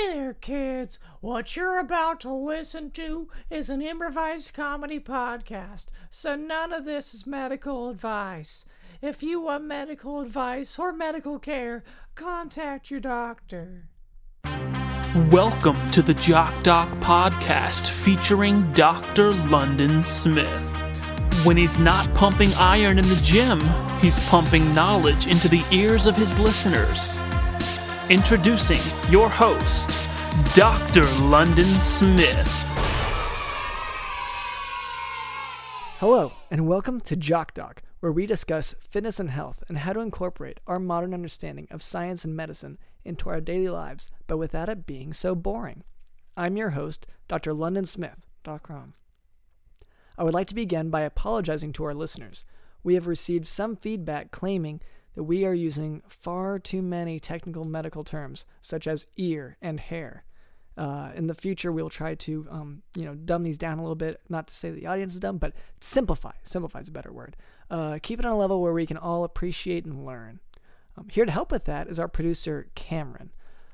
Hey there, kids. What you're about to listen to is an improvised comedy podcast, so none of this is medical advice. If you want medical advice or medical care, contact your doctor. Welcome to the Jock Doc podcast featuring Dr. London Smith. When he's not pumping iron in the gym, he's pumping knowledge into the ears of his listeners. Introducing your host, Dr. London Smith. Hello, and welcome to Jock Doc, where we discuss fitness and health and how to incorporate our modern understanding of science and medicine into our daily lives, but without it being so boring. I'm your host, Dr. London Smith. .com. I would like to begin by apologizing to our listeners. We have received some feedback claiming that we are using far too many technical medical terms, such as ear and hair. Uh, in the future, we'll try to, um, you know, dumb these down a little bit. Not to say the audience is dumb, but simplify. Simplify is a better word. Uh, keep it on a level where we can all appreciate and learn. Um, here to help with that is our producer, Cameron.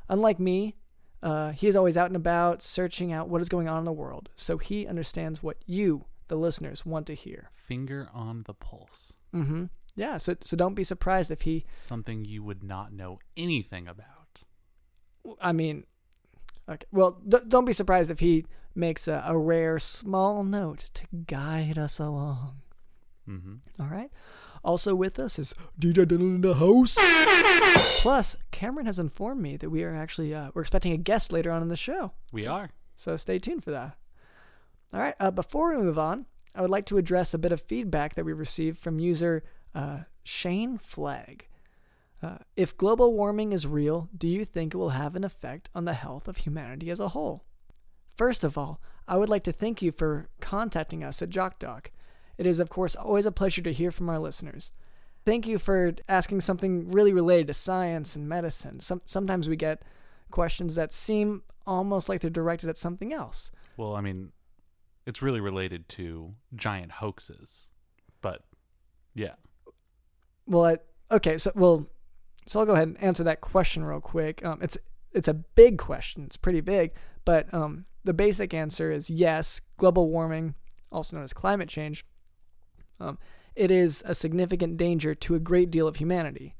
Unlike me, uh, he is always out and about, searching out what is going on in the world, so he understands what you, the listeners, want to hear. Finger on the pulse. Mm-hmm. Yeah, so so don't be surprised if he. Something you would not know anything about. I mean, okay. Well, d- don't be surprised if he makes a, a rare small note to guide us along. Mm-hmm. All right. Also with us is DJ in the house. Plus, Cameron has informed me that we are actually uh, we're expecting a guest later on in the show. We So- are. So stay tuned for that. All right. Uh, before we move on, I would like to address a bit of feedback that we received from user uh, Shane Flegg. Uh, if global warming is real, do you think it will have an effect on the health of humanity as a whole? First of all, I would like to thank you for contacting us at JockDoc. It is, of course, always a pleasure to hear from our listeners. Thank you for asking something really related to science and medicine. Some, sometimes we get questions that seem almost like they're directed at something else. Well, I mean, it's really related to giant hoaxes. But yeah. Well, I, okay, so well, so I'll go ahead and answer that question real quick. Um, it's it's a big question. It's pretty big, but um, the basic answer is yes. Global warming, also known as climate change, um, it is a significant danger to a great deal of humanity.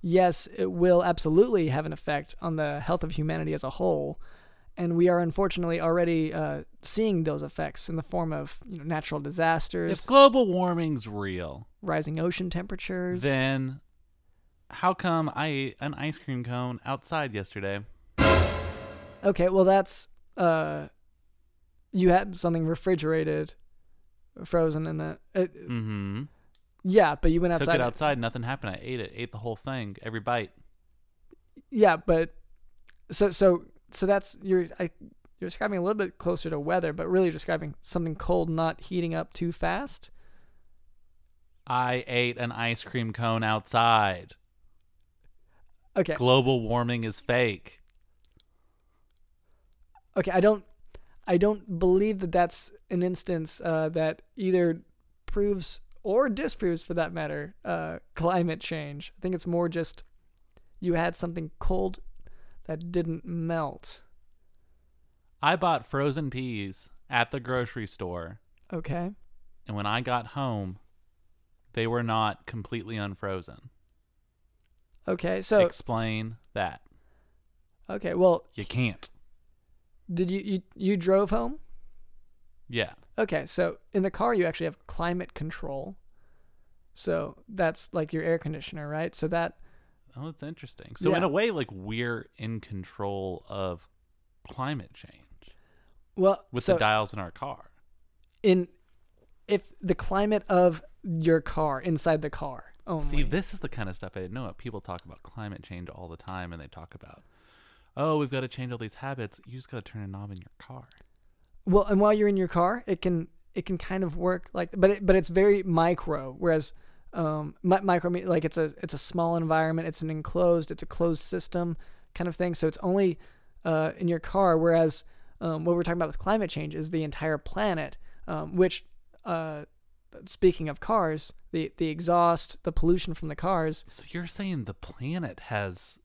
Yes, it will absolutely have an effect on the health of humanity as a whole, and we are unfortunately already uh, seeing those effects in the form of you know, natural disasters, If global warming's real, rising ocean temperatures. then how come I ate an ice cream cone outside yesterday? Okay, well that's uh you had something refrigerated frozen in the it, Mm-hmm. yeah, but you went Took outside. it outside, nothing happened. I ate it, ate the whole thing, every bite. Yeah, but so so so that's you're I you're describing a little bit closer to weather, but really describing something cold not heating up too fast. I ate an ice cream cone outside. Okay. Global warming is fake. Okay, I don't I don't believe that that's an instance uh, that either proves or disproves for that matter uh, climate change. I think it's more just you had something cold that didn't melt. I bought frozen peas at the grocery store, Okay. and when I got home, they were not completely unfrozen. Okay. So Explain that. okay, well, You can't. did you you you drove home? Yeah. Okay, so in the car you actually have climate control. So that's like your air conditioner, right? So that Oh, that's interesting. So in a way, like we're in control of climate change well, with so the dials in our car. in if the climate of your car inside the car only. See, this is the kind of stuff I didn't know. People talk about climate change all the time, and they talk about, oh, we've got to change all these habits. You just got to turn a knob in your car. Well, and while you're in your car, it can it can kind of work like, but it, but it's very micro. Whereas um, mi- micro like it's a it's a small environment. It's an enclosed. It's a closed system kind of thing. So it's only uh, in your car. Whereas um, what we're talking about with climate change is the entire planet, um, which uh, speaking of cars, the the exhaust, the pollution from the cars. So you're saying the planet has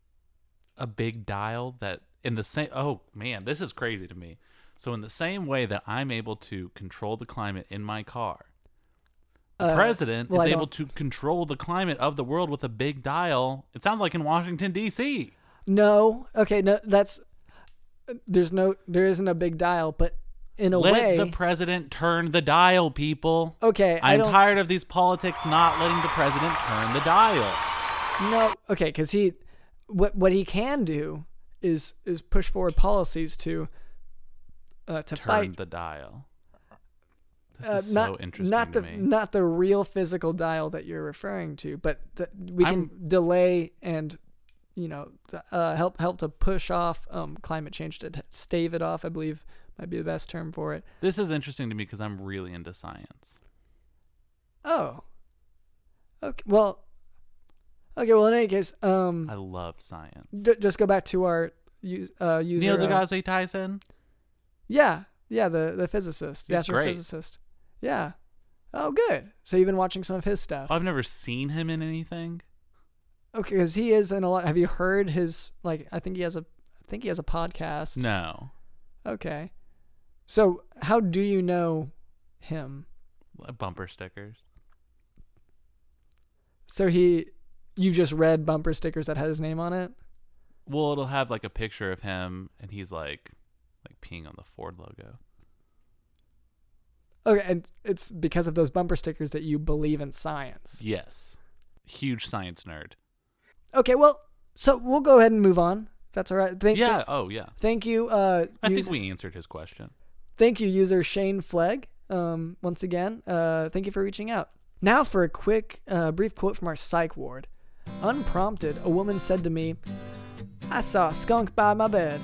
a big dial that in the same oh man, this is crazy to me. So in the same way that I'm able to control the climate in my car, the Uh, president well, is able to control the climate of the world with a big dial. It sounds like in Washington D.C. No. Okay. No. That's there's no there isn't a big dial, but in a Let way. the president turn the dial, people. okay. I I'm don't. tired of these politics not letting the president turn the dial. No. Okay. Because he, what what he can do is is push forward policies to. Uh, to Turn fight the dial. This uh, is not so interesting not to the me. not the real physical dial that you're referring to, but the, we can delay and you know th- uh, help help to push off um, climate change to t- stave it off. I believe might be the best term for it. This is interesting to me because I'm really into science. Oh, okay. Well, okay. Well, in any case, um, I love science. d- just go back to our uh, user. Neil uh, deGrasse Tyson. yeah, yeah, the the physicist, the He's great. astrophysicist. Yeah. Oh, good. So you've been watching some of his stuff. I've never seen him in anything. Okay, because he is in a lot. Have you heard his like? I think he has a. I think he has a podcast. No, Okay. So how do you know him? Bumper stickers. So he, you just read bumper stickers that had his name on it. Well, it'll have like a picture of him, and he's like, like peeing on the Ford logo. Okay, and it's because of those bumper stickers that you believe in science. Yes, huge science nerd. Okay, well, so we'll go ahead and move on. That's all right. Thank, Yeah. Oh, yeah. Thank you. Uh, I user- think we answered his question. Thank you, user Shane Flegg. Um, once again, uh, thank you for reaching out. Now for a quick, uh, brief quote from our psych ward. Unprompted, a woman said to me, I saw a skunk by my bed.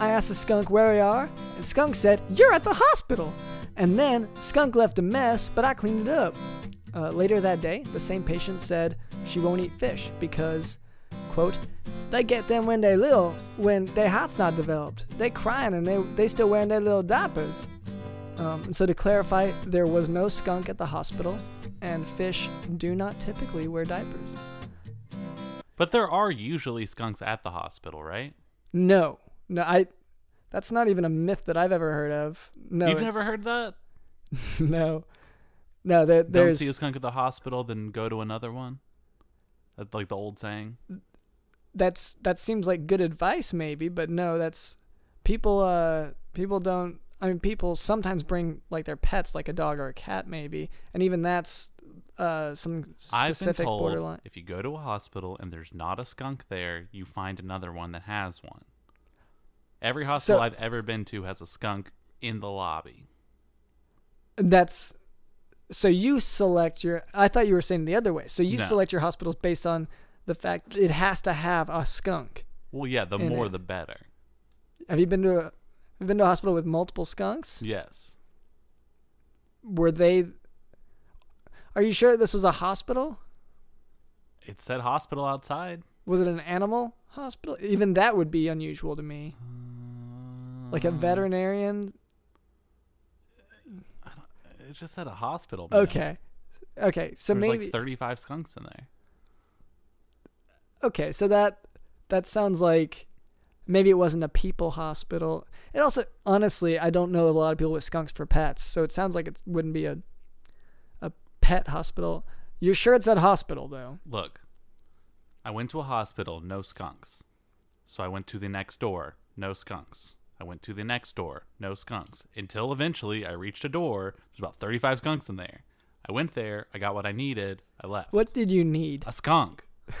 I asked the skunk where we are, and skunk said, You're at the hospital. And then skunk left a mess, but I cleaned it up. Uh, later that day, the same patient said she won't eat fish because, quote, they get them when they little, when their heart's not developed. They crying and they they still wearing their little diapers. Um, and so to clarify, there was no skunk at the hospital, and fish do not typically wear diapers. But there are usually skunks at the hospital, right? No, no, I. That's not even a myth that I've ever heard of. No, You've never heard that? No, no. There, Don't see a skunk at the hospital, then go to another one. That's like the old saying. That's that seems like good advice maybe but no that's people uh people don't i mean people sometimes bring like their pets like a dog or a cat maybe and even that's uh some I've been specific told borderline if you go to a hospital and there's not a skunk there, you find another one that has one. Every hospital So- I've ever been to has a skunk in the lobby. that's so you select your i thought you were saying the other way so you No. select your hospitals based on the fact it has to have a skunk Well, yeah, the more it. the better. have you been to a have you been to a hospital with multiple skunks Yes. were they are you sure this was a hospital It said hospital outside. Was it an animal hospital? Even that would be unusual to me. Like a Uh, veterinarian. It just said a hospital. man. Okay. Okay. So There's maybe like 35 skunks in there. Okay, so that that sounds like maybe it wasn't a people hospital. It also honestly, I don't know a lot of people with skunks for pets, so it sounds like it wouldn't be a a pet hospital. You're sure it's at hospital though? Look, I went to a hospital, no skunks. So I went to the next door, no skunks. I went to the next door, no skunks. Until eventually I reached a door, there's about 35 skunks in there. I went there, I got what I needed, I left. What did you need? A skunk.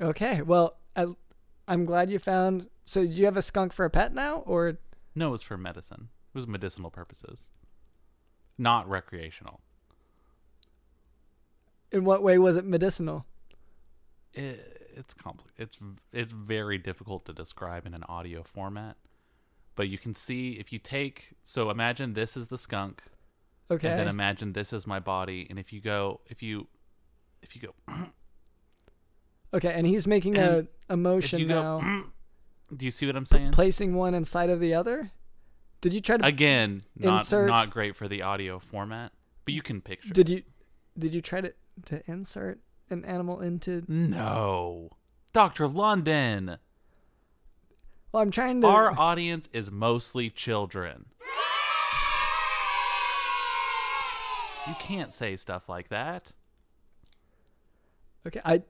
Okay, well, I, I'm glad you found. So, do you have a skunk for a pet now, or No, it was for medicine. It was medicinal purposes, not recreational. in what way was it medicinal? It, it's compli It's it's very difficult to describe in an audio format. But you can see if you take so imagine this is the skunk, Okay. and then imagine this is my body, and if you go if you if you go okay, and he's making and a, a motion go now, do you see what I'm saying? placing one inside of the other. Did you try to? Again, not Insert- not great for the audio format, but you can picture. did you? Did you try to to insert an animal into? No. Dr. London. Well, I'm trying to. Our audience is mostly children. You can't say stuff like that. okay, I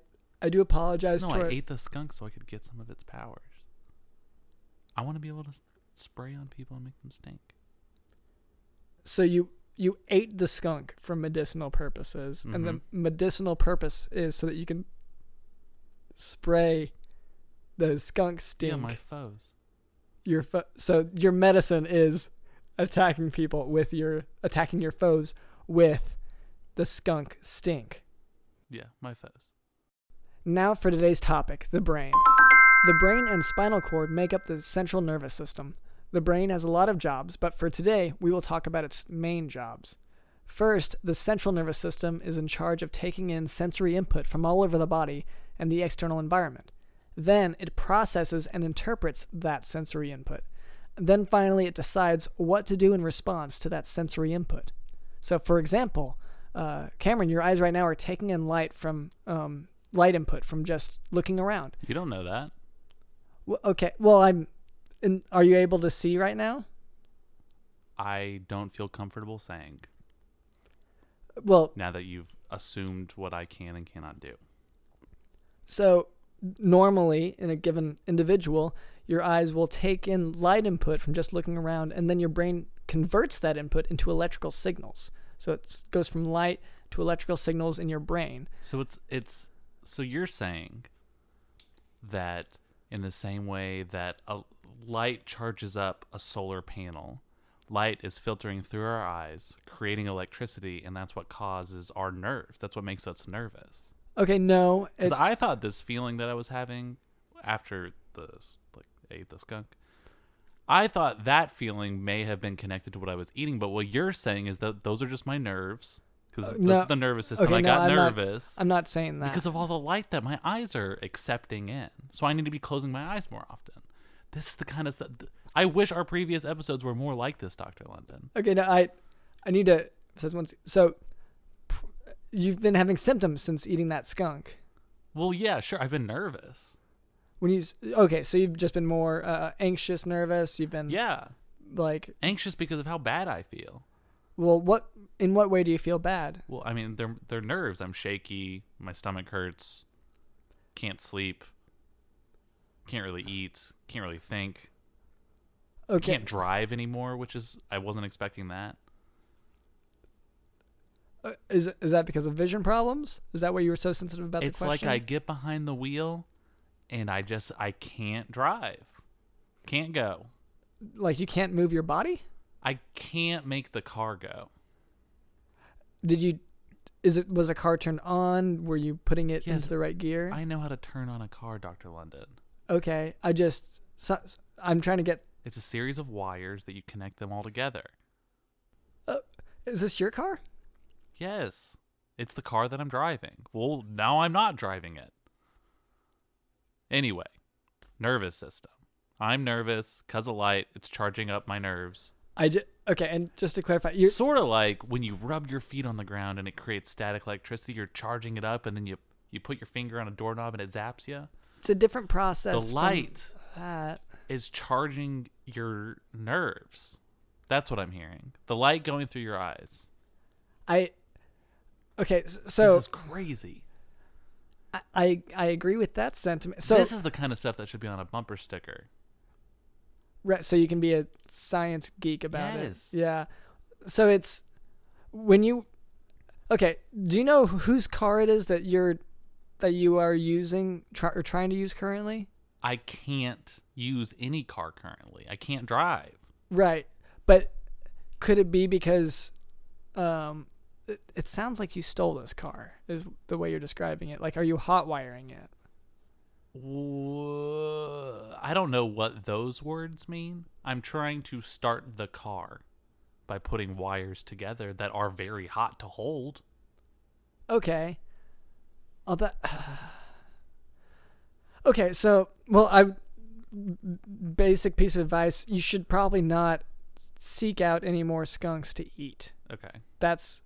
I do apologize No, I our, ate the skunk so I could get some of its powers. I want to be able to spray on people and make them stink. so you you ate the skunk for medicinal purposes, and the Mhm. medicinal purpose is so that you can spray the skunk stink. Yeah, my foes. your fo- so your medicine is attacking people with your attacking your foes with the skunk stink. Yeah, my foes. Now for today's topic, the brain. The brain and spinal cord make up the central nervous system. The brain has a lot of jobs, but for today, we will talk about its main jobs. First, the central nervous system is in charge of taking in sensory input from all over the body and the external environment. Then it processes and interprets that sensory input. Then finally, it decides what to do in response to that sensory input. So, for example, uh, Cameron, your eyes right now are taking in light from um, light input from just looking around. You don't know that. W- okay, well, I'm. And are you able to see right now? I don't feel comfortable saying Well, now that you've assumed what I can and cannot do. so normally in a given individual, your eyes will take in light input from just looking around, and then your brain converts that input into electrical signals. So it goes from light to electrical signals in your brain. So it's it's so you're saying that in the same way that a light charges up a solar panel, light is filtering through our eyes, creating electricity, and that's what causes our nerves. That's what makes us nervous. Okay, no, Because I thought this feeling that I was having after the like I ate the skunk, I thought that feeling may have been connected to what I was eating. But what you're saying is that those are just my nerves. Because this no. is the nervous system. Okay, I no, got I'm not- nervous I'm not saying that. because of all the light that my eyes are accepting in. So I need to be closing my eyes more often. This is the kind of stuff. I wish our previous episodes were more like this, Doctor London. Okay, no, I, I need to. So, you've been having symptoms since eating that skunk. Well, yeah, sure. I've been nervous. When you okay, so you've just been more uh, anxious, nervous. You've been Yeah, like, anxious because of how bad I feel. Well, what in what way do you feel bad? Well, I mean, they're they're nerves. I'm shaky. My stomach hurts. Can't sleep. Can't really eat. Can't really think. Okay, Can't drive anymore, which is I wasn't expecting that. uh, is is that because of vision problems? Is that why you were so sensitive about it's the question? It's like I get behind the wheel, and I just I can't drive. Can't go. like you can't move your body. I can't make the car go. Did you? Is it was a car turned on? Were you putting it Yes, into the right gear? I know how to turn on a car, Doctor London. okay, I just so, I'm trying to get. It's a series of wires that you connect them all together. Uh, is this your car? Yes. It's the car that I'm driving. Well, now I'm not driving it. Anyway, nervous system. I'm nervous because of light. It's charging up my nerves. I just okay, and just to clarify, you Sort of like when you rub your feet on the ground and it creates static electricity, you're charging it up and then you you put your finger on a doorknob and it zaps you. it's a different process. The light that. is charging your nerves. That's what I'm hearing. The light going through your eyes. I okay, so this is crazy. I, I I agree with that sentiment. So this is the kind of stuff that should be on a bumper sticker. Right, so you can be a science geek about Yes. it. Yeah. So it's when you Okay, do you know whose car it is that you're that you are using try, or trying to use currently? I can't use any car currently. I can't drive. Right. But could it be because um it, it sounds like you stole this car is the way you're describing it. Like are you hot wiring it? I don't know what those words mean. I'm trying to start the car by putting wires together that are very hot to hold. Okay. That. okay, so well, I basic piece of advice: you should probably not seek out any more skunks to eat. Okay. That's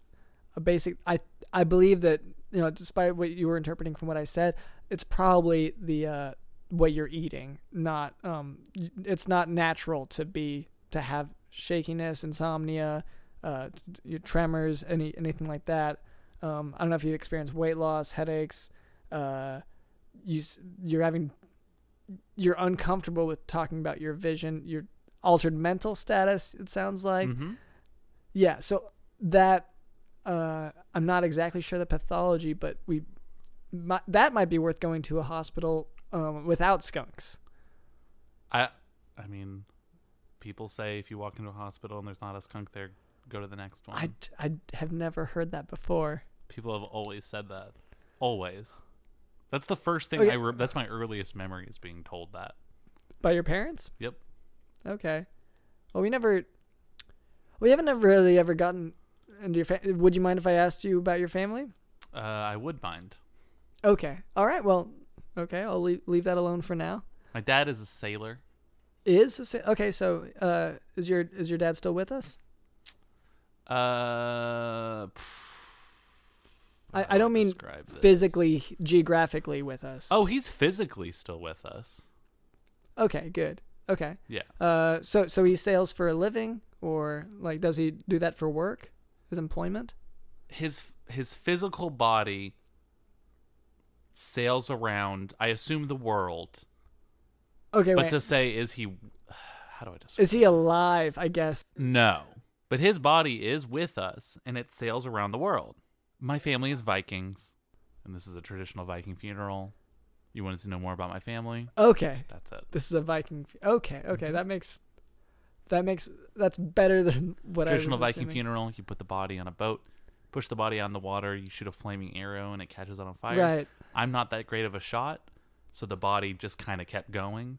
a basic. I I believe that you know, despite what you were interpreting from what I said, it's probably the uh, what you're eating. Not um, it's not natural to be to have shakiness, insomnia, uh, your tremors, any anything like that. Um, I don't know if you experience weight loss, headaches. Uh, you you're having you're uncomfortable with talking about your vision, your altered mental status. It sounds like. hmm Yeah, so that uh, I'm not exactly sure the pathology, but we mi- that might be worth going to a hospital um, without skunks. I I mean, people say if you walk into a hospital and there's not a skunk there, go to the next one. I, I have never heard that before. People have always said that. Always. That's the first thing Okay. I. Re- that's my earliest memory is being told that. By your parents? Yep. Okay. Well, we never. We haven't ever really ever gotten into your. Fa- Would you mind if I asked you about your family? Uh, I would mind. Okay. All right. Well. Okay. I'll leave leave that alone for now. My dad is a sailor. Is a sa- okay. So, uh, is your is your dad still with us? Uh, I, I do don't mean physically, geographically with us. Oh, he's physically still with us. Okay, good. Okay. Yeah. Uh, so so he sails for a living, or like does he do that for work, his employment? His his physical body sails around. I assume the world. Okay, But wait. to say is he? How do I describe? Is he this? alive? I guess. No. But his body is with us and it sails around the world. My family is Vikings, and this is a traditional Viking funeral. You wanted to know more about my family? Okay, That's it. this is a Viking. f- Okay, okay, Mhm. that makes that makes that's better than what Traditional I was Viking assuming. funeral, you put the body on a boat, push the body on the water, you shoot a flaming arrow and it catches on fire. Right. I'm not that great of a shot, so the body just kind of kept going.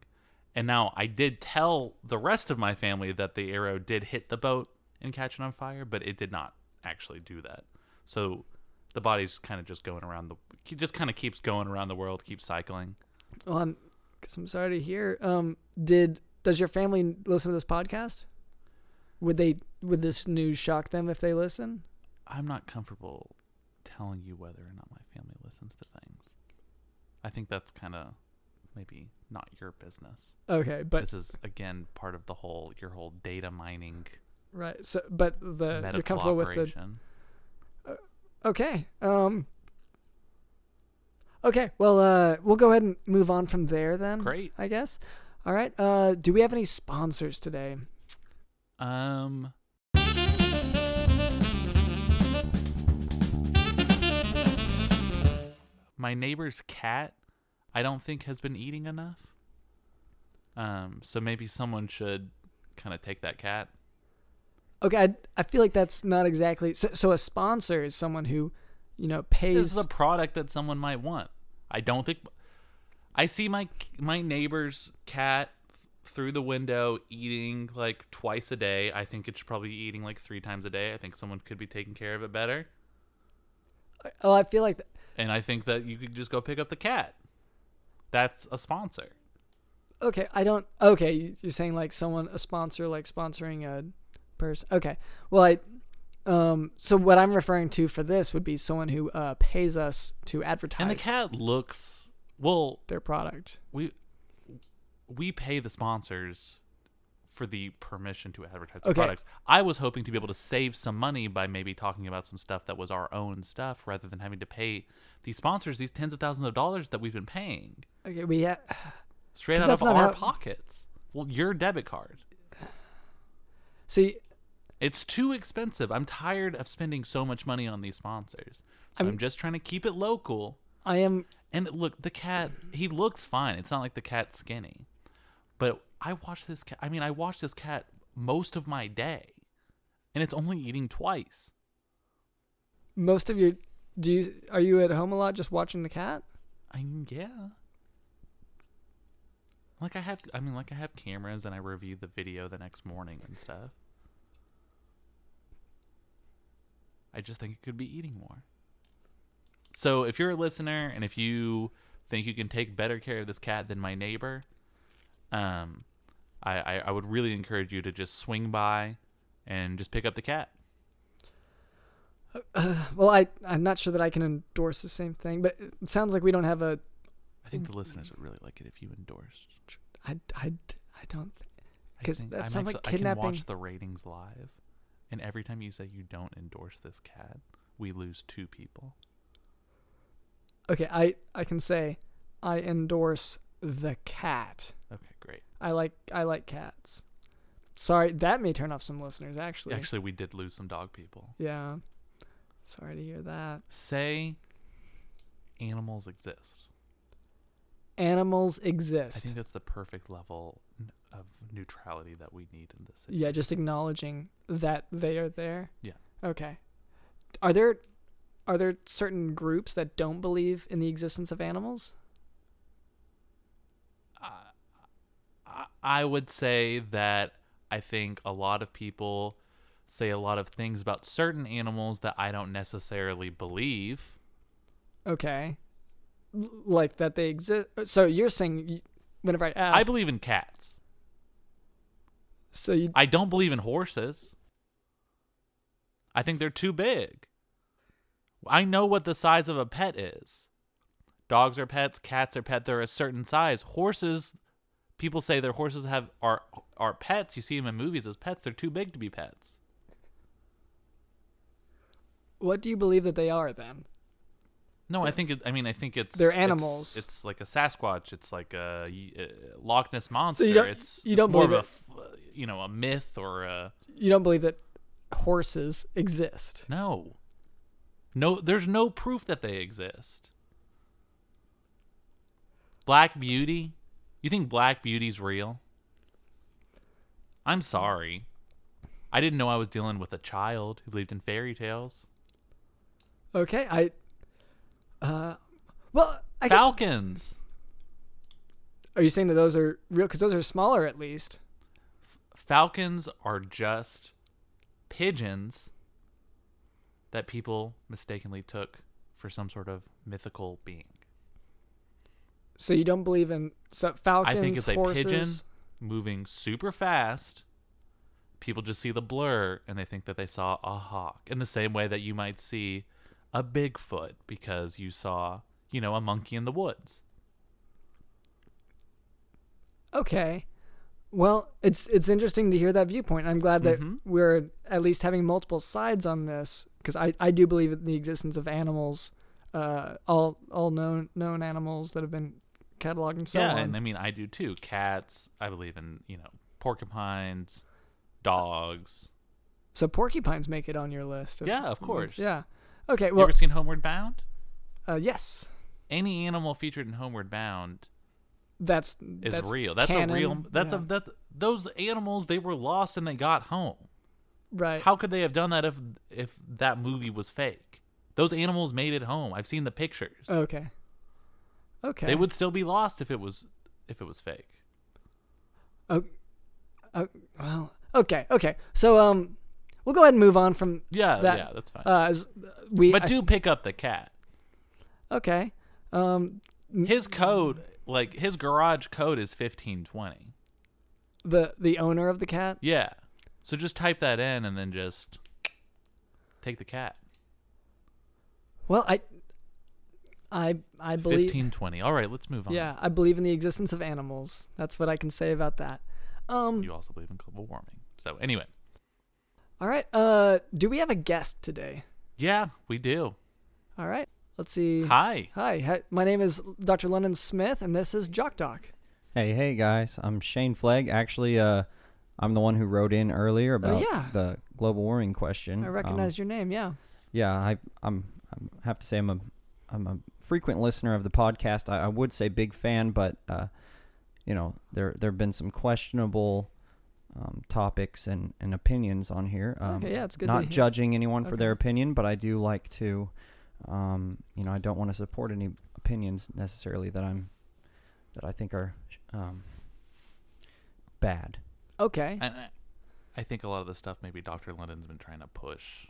And now I did tell the rest of my family that the arrow did hit the boat and catch it on fire, but it did not actually do that. So the body's kind of just going around the just kind of keeps going around the world, keeps cycling. Well, I'm, guess I'm sorry to hear. Um, did does your family listen to this podcast? Would they? Would this news shock them if they listen? I'm not comfortable telling you whether or not my family listens to things. I think that's kind of maybe not your business. Okay, but this is again part of the whole your whole data mining right. So, but the you're comfortable with the operation. Okay. Um. Okay. Well, uh, we'll go ahead and move on from there then. Great. I guess. All right. Uh, do we have any sponsors today? Um. My neighbor's cat, I don't think has been eating enough. Um, so maybe someone should kind of take that cat. Okay. I, I feel like that's not exactly. So, so a sponsor is someone who, you know, pays. This is a product that someone might want. I don't think. I see my my neighbor's cat through the window eating like twice a day. I think it should probably be eating like three times a day. I think someone could be taking care of it better. oh, I feel like. th- And I think that you could just go pick up the cat. That's a sponsor. okay. I don't. Okay. you- You're saying like someone a sponsor like sponsoring a person. Okay. Well, I. Um. So what I'm referring to for this would be someone who uh pays us to advertise And the cat looks well. their product. We we pay the sponsors for the permission to advertise the Okay. products. I was hoping to be able to save some money by maybe talking about some stuff that was our own stuff rather than having to pay these sponsors these tens of thousands of dollars that we've been paying Okay. We ha- straight out of our how- pockets. Well, your debit card. see. It's too expensive. I'm tired of spending so much money on these sponsors. So I'm, I'm- just trying to keep it local. I am And look, the cat, he looks fine. It's not like the cat's skinny. But I watch this cat, I mean, I watch this cat most of my day. And it's only eating twice. most of your do you are you at home a lot just watching the cat I mean, yeah. Like I have, I mean, like I have cameras and I review the video the next morning and stuff. I just think it could be eating more. So if you're a listener and if you think you can take better care of this cat than my neighbor, um, I, I, I would really encourage you to just swing by and just pick up the cat. well i i'm not sure that i can endorse the same thing but it sounds like we don't have a I think the listeners would really like it if you endorsed. I, I, I don't. Th- I 'Cause think- that I'm sounds like actually- I can watch the ratings live, and every time you say you don't endorse this cat, we lose two people. okay, I, I can say, I endorse the cat. Okay, great. I like, I like cats. Sorry, that may turn off some listeners. Actually, Actually, we did lose some dog people. yeah. Sorry to hear that. Say animals exist. Animals exist. I think that's the perfect level of neutrality that we need in this. Yeah, just acknowledging that they are there. Yeah. Okay. Are there are there certain groups that don't believe in the existence of animals? I- would say that I think a lot of people say a lot of things about certain animals that I don't necessarily believe. Okay. Like that they exist. So you're saying whenever I ask I believe in cats. so you I don't believe in horses. I think they're too big. I know what the size of a pet is. Dogs are pets, cats are pets. They're a certain size. Horses, people say their horses have are are pets. You see them in movies as pets. They're too big to be pets. what do you believe that they are then? No, I think it. I mean, I think it's They're animals. It's, like a Sasquatch. It's like a, uh Loch Ness monster. you don't- it's you don't more of believe a, f- you know, a myth or a You don't believe that horses exist. no. No, there's no proof that they exist. Black Beauty, you think Black Beauty's real? I'm sorry. I didn't know I was dealing with a child who believed in fairy tales. Okay, I uh well, I guess Falcons. are you saying that those are real cuz those are smaller at least? Falcons are just pigeons that people mistakenly took for some sort of mythical being. So you don't believe in so falcons, I think it's a horses. pigeon moving super fast. People just see the blur and they think that they saw a hawk in the same way that you might see a Bigfoot because you saw, you know, a monkey in the woods. Okay. Well, it's it's interesting to hear that viewpoint. I'm glad that Mhm. we're at least having multiple sides on this because I, I do believe in the existence of animals, uh, all all known known animals that have been cataloged and so yeah, on. and I mean I do too. Cats, I believe in, you know, porcupines, dogs. so porcupines make it on your list. Yeah, of course. Yeah. Okay. Well, you ever seen Homeward Bound? uh, yes, Any animal featured in Homeward Bound that's is that's real. That's canon, a real. That's yeah. a that. Those animals they were lost and they got home. right. How could they have done that if if that movie was fake? Those animals made it home. I've seen the pictures. okay. Okay. They would still be lost if it was if it was fake. Oh, oh, well, okay, okay. So, um, we'll go ahead and move on from Yeah, that. yeah, that's fine. Uh, as we, but I- do pick up the cat. okay. Um, His code, like his garage code, is fifteen twenty. the the owner of the cat. Yeah. So just type that in and then just take the cat. Well, I, I, I believe. Fifteen twenty. All right, let's move on. Yeah, I believe in the existence of animals. That's what I can say about that. Um, You also believe in global warming. So anyway, all right. Uh, do we have a guest today? yeah, we do. All right. Let's see. Hi. Hi. Hi. My name is Dr. London Smith, and this is Jock Doc. Hey, hey guys, I'm Shane Flegg. Actually, uh, I'm the one who wrote in earlier about Oh, yeah. the global warming question. I Um, recognize your name. Yeah. yeah, I, I'm, I'm have to say I'm a, I'm a frequent listener of the podcast. I, I would say big fan, but uh, you know, there there have been some questionable um, topics and, and opinions on here. Um, Okay, yeah, it's good to Not hear. judging anyone for their opinion, but I do like to, um, you know, I don't want to support any opinions necessarily that I'm, that I think are um, bad. Okay. And I, I think a lot of the stuff maybe Dr. London's been trying to push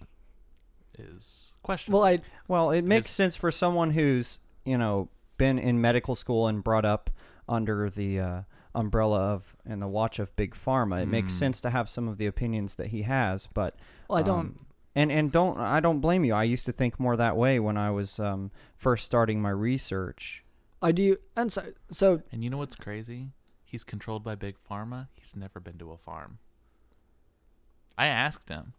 is questionable. Well, I Well, it makes His- sense for someone who's you know been in medical school and brought up under the uh, umbrella of and the watch of big pharma. It makes Mm. sense to have some of the opinions that he has, but well, I don't. um, and and don't I don't blame you. I used to think more that way when I was um, first starting my research I do. And so, so And you know what's crazy? He's controlled by big pharma. He's never been to a farm. I asked him.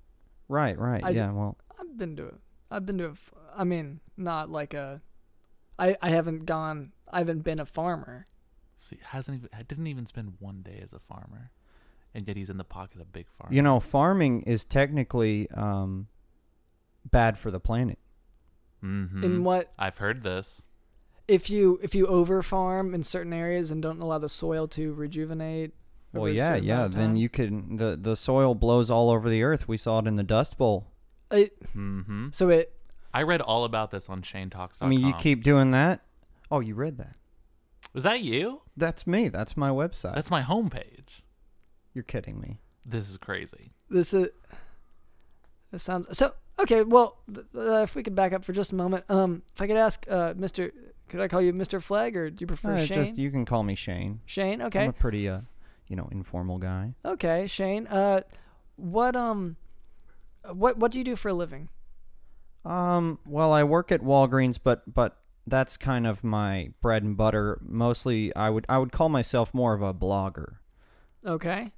Right, right. I- yeah, well, I've been to. I've been to. A, f- I mean, not like a. I I haven't gone. I haven't been a farmer. See, hasn't even didn't even spend one day as a farmer, and yet he's in the pocket of big pharma. you know, farming is technically um, bad for the planet. mm-hmm. In what I've heard this. if you if you over farm in certain areas and don't allow the soil to rejuvenate. Well, yeah, yeah. Then you can the the soil blows all over the earth. We saw it in the Dust Bowl. It, Mm-hmm. so it. I read all about this on ShaneTalks.com. I mean, you keep doing that. Oh, you read that? Was that you? That's me. That's my website. That's my homepage. You're kidding me. This is crazy. This is. This sounds so. Okay, well, th- uh, if we could back up for just a moment, um, if I could ask, uh, Mister, could I call you Mister Flegg or do you prefer Uh, Shane? just you can call me Shane. Shane, okay. I'm okay, a pretty uh, you know, informal guy. okay, Shane. Uh, what um, what what do you do for a living? Um, well, I work at Walgreens, but but that's kind of my bread and butter. Mostly, I would I would call myself more of a blogger, Okay,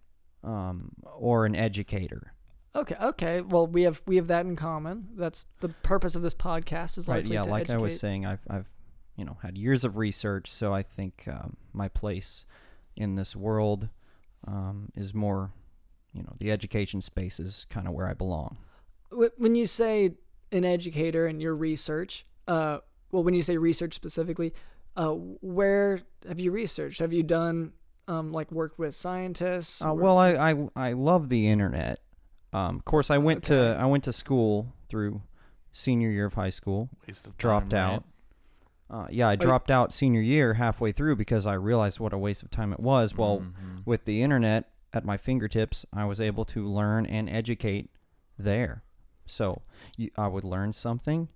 um, or an educator. okay, okay. Well, we have we have that in common. That's the purpose of this podcast is like an educator. Right? Yeah, like I was saying, I've I've you know had years of research, so I think um, my place in this world um, is more, you know, the education space is kind of where I belong. When you say an educator and your research, uh, well, when you say research specifically, uh, where have you researched? Have you done um, like worked with scientists? Uh, well, I, I I love the internet. Um, of course, I went to I went to school through senior year of high school. Waste of Dropped time, out. right? Uh, yeah, I dropped out senior year halfway through because I realized what a waste of time it was. Well, Mhm. with the internet at my fingertips, I was able to learn and educate there. So you, I would learn something,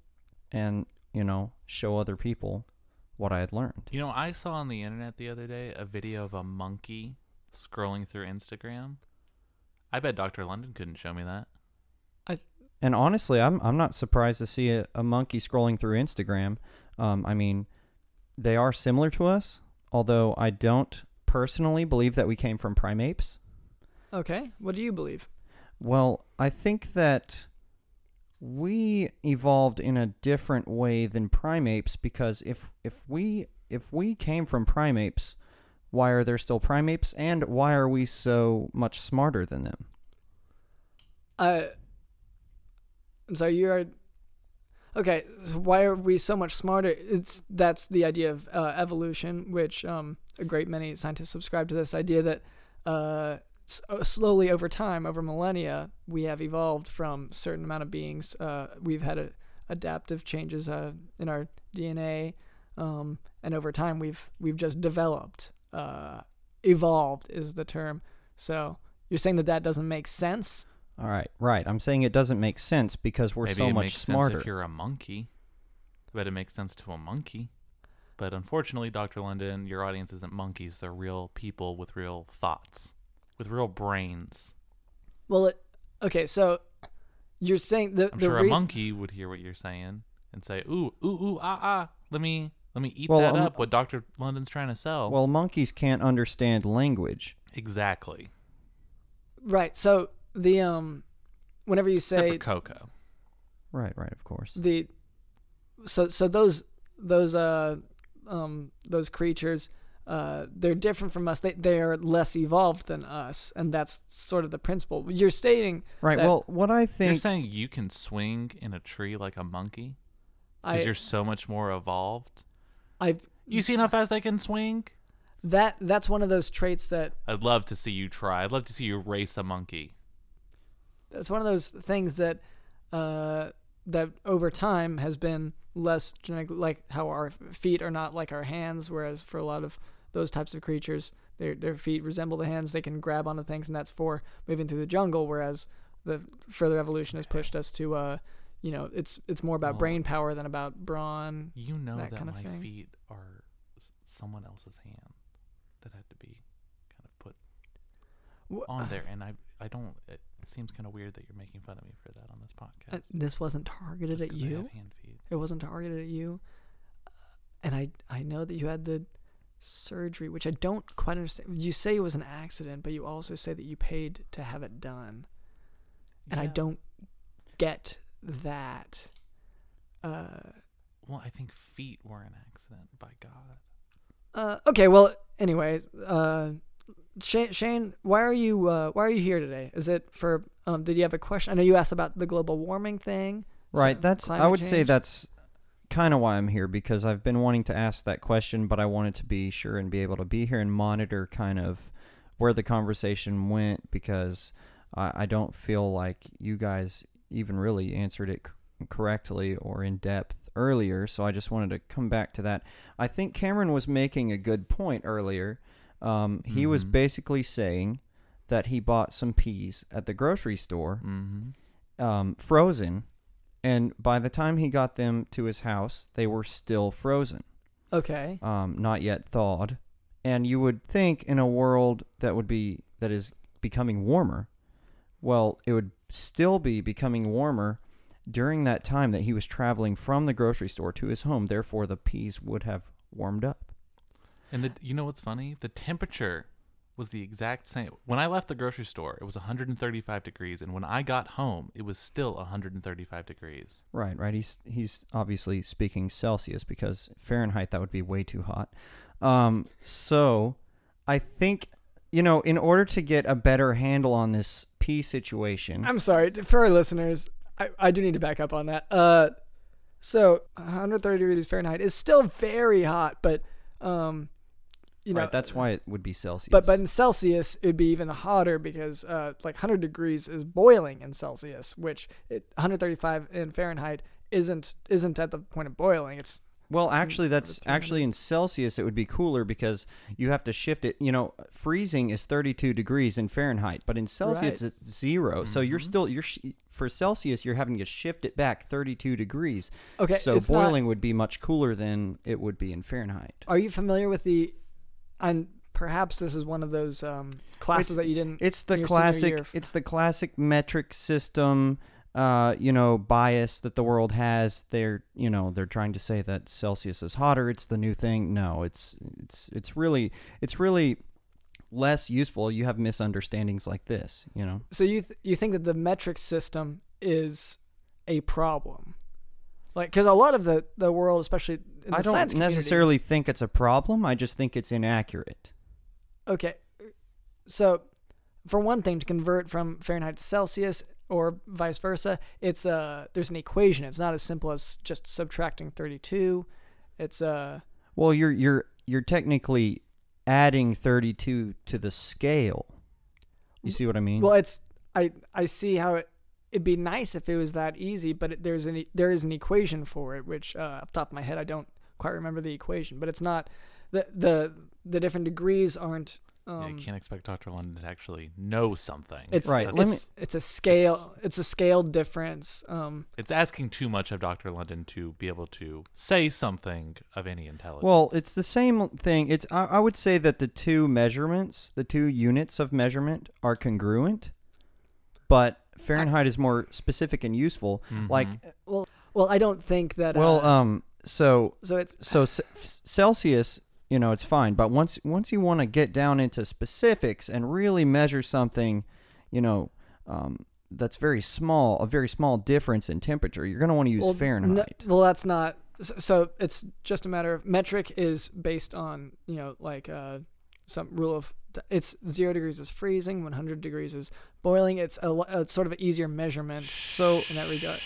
and you know, show other people what I had learned. You know, I saw on the internet the other day a video of a monkey scrolling through Instagram. I bet Dr. London couldn't show me that. I, And honestly, I'm I'm not surprised to see a, a monkey scrolling through Instagram. Um, I mean, they are similar to us, although I don't personally believe that we came from primates. okay, what do you believe? Well, I think that we evolved in a different way than primates because if if we if we came from primates, why are there still primates and why are we so much smarter than them? Uh, so you're okay. So why are we so much smarter? It's that's the idea of uh, evolution, which um, a great many scientists subscribe to this idea that uh, s- uh, slowly over time, over millennia, we have evolved from certain amount of beings. Uh, we've had a, adaptive changes uh, in our DNA, um, and over time, we've we've just developed. Uh, evolved is the term. So you're saying that that doesn't make sense? All right, right. I'm saying it doesn't make sense because we're Maybe so it much makes smarter. sense if you're a monkey. But it makes sense to a monkey. But unfortunately, Dr. London, your audience isn't monkeys. They're real people with real thoughts, with real brains. Well, it, okay, so you're saying the I'm the sure a monkey would hear what you're saying and say, "Ooh, ooh, ooh, ah, ah. Let me, let me eat Well, that um, up." What Dr. London's trying to sell. well, monkeys can't understand language. exactly. right. So the um, whenever you Except say for Koko. Right, right, of course. the so so those those uh um those creatures uh they're different from us. They they are less evolved than us, and that's sort of the principle. You're stating Right. that well, what I think You're saying you can swing in a tree like a monkey because you're so much more evolved. I've You seen how fast they can swing? that that's one of those traits that I'd love to see you try. I'd love to see you race a monkey. That's one of those things that uh, that over time has been less genetic, like how our feet are not like our hands, whereas for a lot of those types of creatures, their their feet resemble the hands. They can grab onto things, and that's for moving through the jungle. Whereas the further evolution has pushed us to, uh, you know, it's it's more about Well- brain power than about brawn. You know That that, kind of my thing. feet are someone else's hand that had to be kind of put on there, and I I don't. It seems kind of weird that you're making fun of me for that on this podcast. Uh, this wasn't targeted just at you. have hand feet. It wasn't targeted at you. and I I know that you had the surgery, which I don't quite understand. You say it was an accident, but you also say that you paid to have it done, and I don't get that. Uh, Well, I think feet were an accident. By God. uh, okay, well, anyway, uh, Shane, Shane, why are you uh, why are you here today? Is it for um, did you have a question? I know you asked about the global warming thing. Right. That's. I would say that's kind of why I'm here because I've been wanting to ask that question, but I wanted to be sure and be able to be here and monitor kind of where the conversation went because I, I don't feel like you guys even really answered it c- correctly or in depth earlier. So I just wanted to come back to that. I think Cameron was making a good point earlier. Um, he was Mhm. basically saying that he bought some peas at the grocery store Mm-hmm. um, frozen, and by the time he got them to his house, they were still frozen, Okay. um, not yet thawed. And you would think in a world that would be that is becoming warmer, well, it would still be becoming warmer during that time that he was traveling from the grocery store to his home. Therefore, the peas would have warmed up. And the, you know what's funny? The temperature was the exact same. When I left the grocery store, it was 135 degrees, and when I got home, it was still 135 degrees. Right, right. He's he's obviously speaking Celsius because Fahrenheit that would be way too hot. Um, so I think you know, in order to get a better handle on this pea situation, I'm sorry for our listeners. I, I do need to back up on that. Uh, so 130 degrees Fahrenheit is still very hot, but um, you know right, that's why it would be Celsius. But but in Celsius it'd be even hotter because uh, like 100 degrees is boiling in Celsius, which it, 135 in Fahrenheit isn't isn't at the point of boiling. It's Well, It's actually, that's actually in Celsius. It would be cooler because you have to shift it. You know, freezing is 32 degrees in Fahrenheit, but in Celsius Right. it's zero. So you're Mhm. still you're for Celsius you're having to shift it back 32 degrees. okay. so it's not- boiling would be much cooler than it would be in Fahrenheit. are you familiar with the? And perhaps this is one of those um, classes It's- that you didn't. It's the in your senior classic. It's the classic metric system. Uh, you know, bias that the world has. They're, you know, they're trying to say that Celsius is hotter. It's the new thing. No, it's, it's, it's really, it's really less useful. You have misunderstandings like this. You know. So you th- you think that the metric system is a problem? Like, because a lot of the the world, especially the I don't necessarily think it's a problem. I just think it's inaccurate. Okay. So, for one thing, to convert from Fahrenheit to Celsius or vice versa, it's uh there's an equation. It's not as simple as just subtracting 32. It's uh Well, you're you're you're technically adding 32 to the scale. You see what I mean? well, it's I I see how it it'd be nice if it was that easy, but it, there's an e- there is an equation for it, which uh, off the top of my head I don't quite remember the equation, but it's not the the the different degrees aren't. Um, yeah, you can't expect Dr. London to actually know something. it's Right, It's, let me- it's a scale. It's, a scale difference. Um, It's asking too much of Dr. London to be able to say something of any intelligence. Well, it's the same thing. It's I, I would say that the two measurements, the two units of measurement, are congruent, but Fahrenheit is more specific and useful. Like, Mhm. well, I don't think that. well, uh, um, so so it's so C- Celsius, you know, it's fine, but once once you want to get down into specifics and really measure something, you know, um, that's very small, a very small difference in temperature, you're going to want to use well, n- Fahrenheit. well, that's not. So, so it's just a matter of metric is based on you know like uh, some rule of it's zero degrees is freezing, 100 degrees is boiling. It's a, it's sort of an easier measurement So in that regard.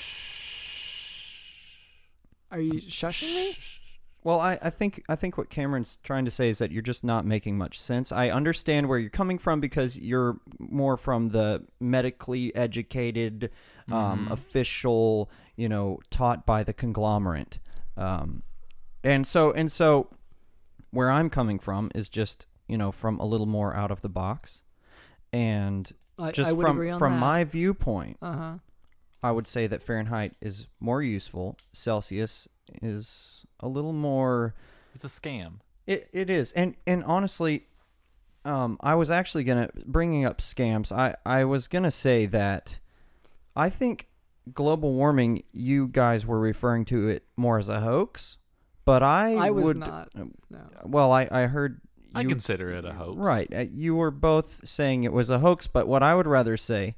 Are you shushing me? Well, I, I think I think what Cameron's trying to say is that you're just not making much sense. I understand where you're coming from because you're more from the medically educated, um, Mhm. official, you know, taught by the conglomerate, um, and so and so, where I'm coming from is just you know from a little more out of the box, and I, just I from from that. my viewpoint, Uh huh. I would say that Fahrenheit is more useful. Celsius is a little more. it's a scam. It it is, and and honestly, um, I was actually gonna bringing up scams. I I was gonna say that I think global warming. You guys were referring to it more as a hoax but I I was would not. uh, No. Well, I I heard I you consider it a hoax. Right. Uh, You were both saying it was a hoax, but what I would rather say,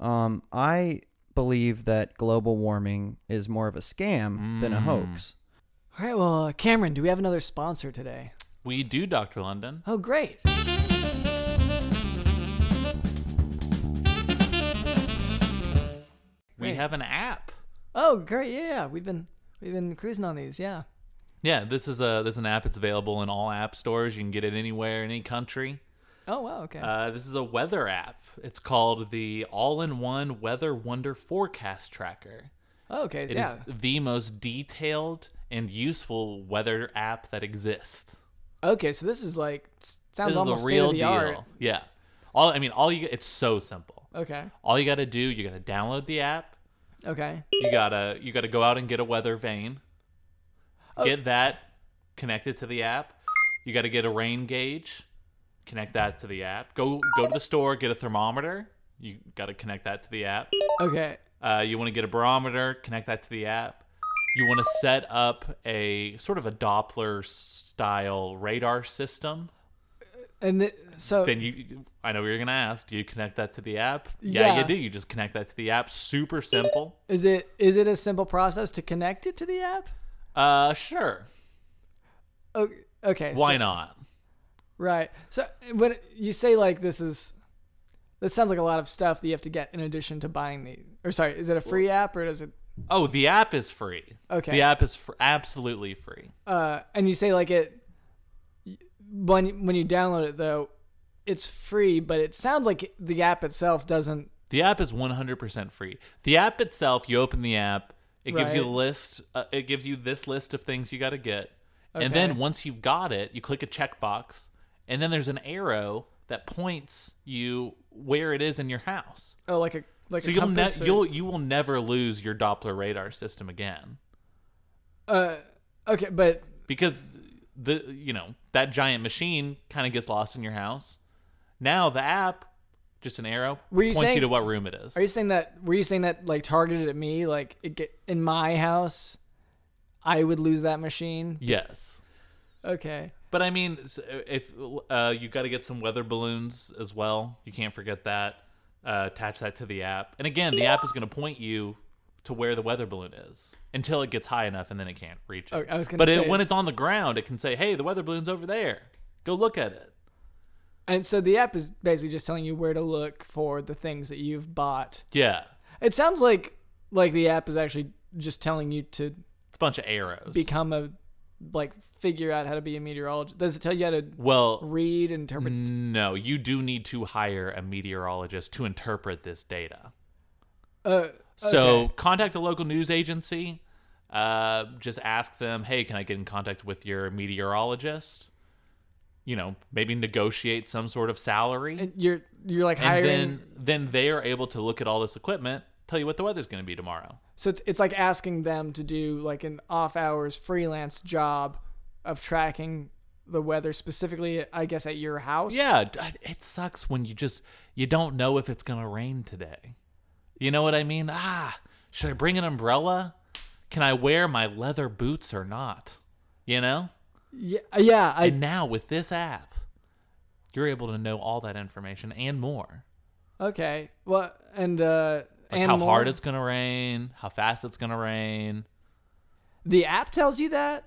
um, I believe that global warming is more of a scam than a Mm. hoax. All right. Well, uh, Cameron, do we have another sponsor today? We do, Dr. London. Oh, great. We have an app. Oh, great. Yeah, yeah. We've been we've been cruising on these. Yeah. Yeah, this is a this is an app. It's available in all app stores. You can get it anywhere, in any country. Oh wow. Okay. Uh, this is a weather app. It's called the All-in-One Weather Wonder Forecast Tracker. oh, okay. It is yeah. the most detailed and useful weather app that exists. Okay. So this is like sounds this almost is real state of the deal. art. Yeah. All I mean, all you it's so simple. Okay. All you got to do, you got to download the app. Okay. You gotta you gotta go out and get a weather vane. Oh. Get that connected to the app. You gotta get a rain gauge. Connect that to the app. Go go to the store, get a thermometer. You gotta connect that to the app. Okay. Uh, you want to get a barometer, connect that to the app. You want to set up a sort of a Doppler style radar system. And th- so Then you, I know you're gonna ask. Do you connect that to the app? Yeah, Yeah. you do. You just connect that to the app. Super simple. is it is it a simple process to connect it to the app? Uh, sure. Okay. Why so- not? Right. So when you say like this is, this sounds like a lot of stuff that you have to get in addition to buying the. Or sorry, is it a free app or does it? Oh, the app is free. Okay. The app is fr- absolutely free. Uh, and you say like it. When when you download it though, it's free, but it sounds like the app itself doesn't. The app is 100% free. The app itself, you open the app, it gives you a list. Uh, it gives you this list of things you got to get, and then once you've got it, you click a checkbox, and then there's an arrow that points you where it is in your house. Oh, like a like So a you'll ne- or- you'll you will never lose your Doppler radar system again uh, okay, but because the you know that giant machine kind of gets lost in your house. Now the app, just an arrow, Were you points you to what room it is. are you saying that? Were you saying that like targeted at me? Like it get, in my house, I would lose that machine. yes. Okay. But I mean, if uh, you got to get some weather balloons as well, you can't forget that. Uh, attach that to the app, and again, the app is going to point you to where the weather balloon is until it gets high enough, and then it can't reach it. Oh, I was gonna but say- it, when it's on the ground, it can say, "Hey, the weather balloon's over there. Go look at it." And so the app is basically just telling you where to look for the things that you've bought. Yeah, It sounds like like the app is actually just telling you to it's a bunch of arrows. become a like figure out how to be a meteorologist. Does it tell you how to well, read, and interpret? no, you do need to hire a meteorologist to interpret this data. Uh, So contact a local news agency. Uh, just ask them, hey, can I get in contact with your meteorologist? You know, maybe negotiate some sort of salary, and you're you're like and hiring. then then they are able to look at all this equipment, tell you what the weather's going to be tomorrow. so it's, it's like asking them to do like an off hours freelance job of tracking the weather specifically, I guess, at your house. Yeah, it sucks when you just you don't know if it's going to rain today. You know what I mean? Ah, should I bring an umbrella? Can I wear my leather boots or not? You know? Yeah. Yeah. I and now with this app, you're able to know all that information and more. okay. Well, and uh, Like and how more? hard it's gonna rain, how fast it's gonna rain. the app tells you that.